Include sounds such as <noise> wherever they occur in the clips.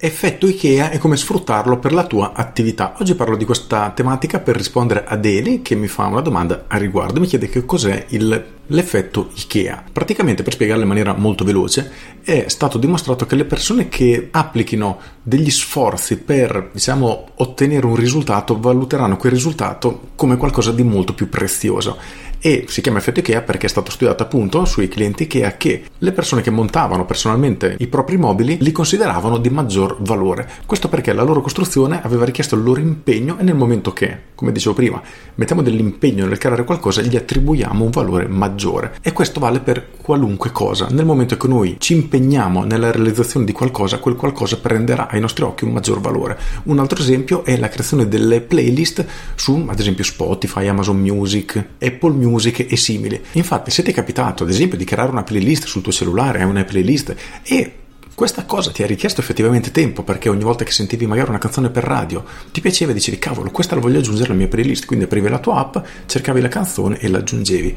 Effetto IKEA e come sfruttarlo per la tua attività. Oggi parlo di questa tematica per rispondere ad Eli che mi fa una domanda a riguardo. Mi chiede che cos'è il, l'effetto IKEA. Praticamente, per spiegarlo in maniera molto veloce, è stato dimostrato che le persone che applichino degli sforzi per, diciamo, ottenere un risultato valuteranno quel risultato come qualcosa di molto più prezioso e si chiama effetto IKEA perché è stato studiato appunto sui clienti IKEA che le persone che montavano personalmente i propri mobili li consideravano di maggior valore. Questo perché la loro costruzione aveva richiesto il loro impegno e nel momento che, come dicevo prima, mettiamo dell'impegno nel creare qualcosa, gli attribuiamo un valore maggiore. E questo vale per qualunque cosa. Nel momento che noi ci impegniamo nella realizzazione di qualcosa, quel qualcosa prenderà ai nostri occhi un maggior valore. Un altro esempio è la creazione delle playlist su, ad esempio, Spotify, Amazon Music, Apple Music musiche e simili. Infatti, se ti è capitato, ad esempio, di creare una playlist sul tuo cellulare, una playlist e questa cosa ti ha richiesto effettivamente tempo perché ogni volta che sentivi magari una canzone per radio ti piaceva e dicevi cavolo questa la voglio aggiungere alla mia playlist quindi aprivi la tua app cercavi la canzone e l'aggiungevi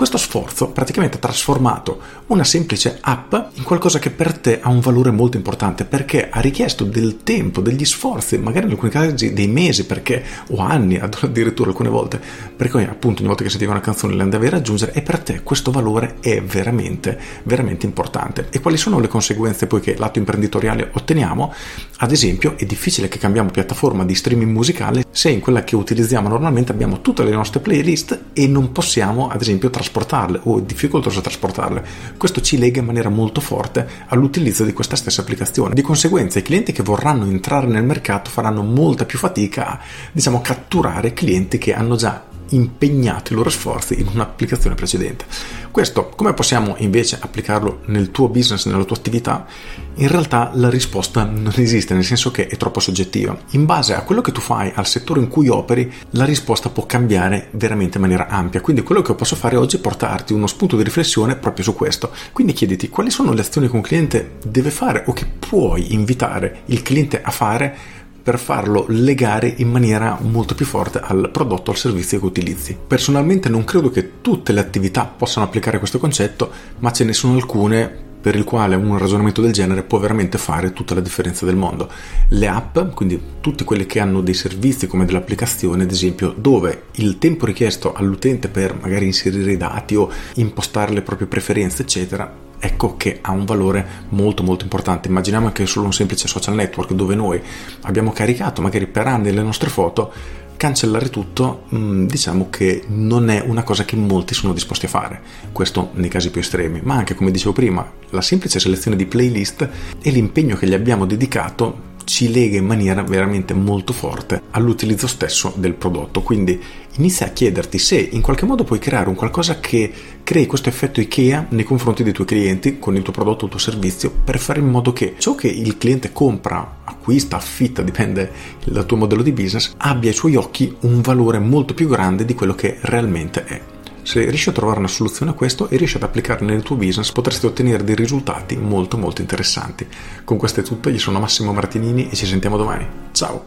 questo sforzo praticamente ha trasformato una semplice app in qualcosa che per te ha un valore molto importante perché ha richiesto del tempo, degli sforzi, magari in alcuni casi dei mesi perché, o anni <laughs> addirittura alcune volte, perché appunto ogni volta che sentivi una canzone le andavi a raggiungere e per te questo valore è veramente, veramente importante. E quali sono le conseguenze poi che lato imprenditoriale otteniamo? Ad esempio è difficile che cambiamo piattaforma di streaming musicale se in quella che utilizziamo normalmente abbiamo tutte le nostre playlist e non possiamo ad esempio trasportare trasportarle o difficoltoso trasportarle. Questo ci lega in maniera molto forte all'utilizzo di questa stessa applicazione. Di conseguenza i clienti che vorranno entrare nel mercato faranno molta più fatica a diciamo, catturare clienti che hanno già impegnato i loro sforzi in un'applicazione precedente. Questo come possiamo invece applicarlo nel tuo business, nella tua attività? In realtà la risposta non esiste, nel senso che è troppo soggettiva. In base a quello che tu fai, al settore in cui operi, la risposta può cambiare veramente in maniera ampia. Quindi quello che posso fare oggi è portarti uno spunto di riflessione proprio su questo. Quindi chiediti quali sono le azioni che un cliente deve fare o che puoi invitare il cliente a fare per farlo legare in maniera molto più forte al prodotto al servizio che utilizzi. Personalmente non credo che tutte le attività possano applicare questo concetto, ma ce ne sono alcune per il quale un ragionamento del genere può veramente fare tutta la differenza del mondo. Le app, quindi tutte quelle che hanno dei servizi come dell'applicazione, ad esempio, dove il tempo richiesto all'utente per magari inserire i dati o impostare le proprie preferenze, eccetera, ecco che ha un valore molto molto importante. Immaginiamo anche solo un semplice social network dove noi abbiamo caricato magari per anni le nostre foto, cancellare tutto mm, diciamo che non è una cosa che molti sono disposti a fare, questo nei casi più estremi, ma anche come dicevo prima, la semplice selezione di playlist e l'impegno che gli abbiamo dedicato ci lega in maniera veramente molto forte all'utilizzo stesso del prodotto. Quindi inizia a chiederti se in qualche modo puoi creare un qualcosa che crei questo effetto IKEA nei confronti dei tuoi clienti con il tuo prodotto o il tuo servizio per fare in modo che ciò che il cliente compra, acquista, affitta, dipende dal tuo modello di business, abbia ai suoi occhi un valore molto più grande di quello che realmente è. Se riesci a trovare una soluzione a questo e riesci ad applicarla nel tuo business, potresti ottenere dei risultati molto molto interessanti. Con questo è tutto, io sono Massimo Martinini e ci sentiamo domani. Ciao!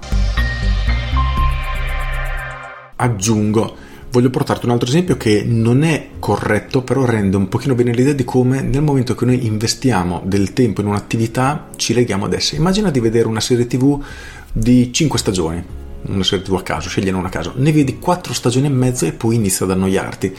Aggiungo, voglio portarti un altro esempio che non è corretto, però rende un pochino bene l'idea di come nel momento che noi investiamo del tempo in un'attività ci leghiamo ad essa. Immagina di vedere una serie tv di 5 stagioni una serie tv a caso, scegliene una a caso, ne vedi quattro stagioni e mezzo e poi inizia ad annoiarti.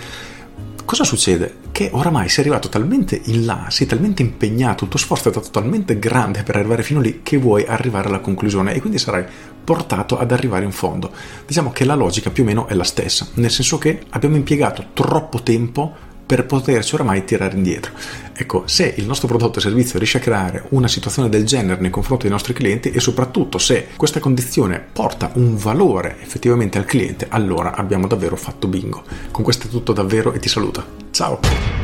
Cosa succede? Che oramai sei arrivato talmente in là, sei talmente impegnato, il tuo sforzo è stato talmente grande per arrivare fino lì che vuoi arrivare alla conclusione e quindi sarai portato ad arrivare in fondo. Diciamo che la logica più o meno è la stessa, nel senso che abbiamo impiegato troppo tempo per poterci oramai tirare indietro. Ecco, se il nostro prodotto o servizio riesce a creare una situazione del genere nei confronti dei nostri clienti e soprattutto se questa condizione porta un valore effettivamente al cliente, allora abbiamo davvero fatto bingo. Con questo è tutto davvero e ti saluta. Ciao!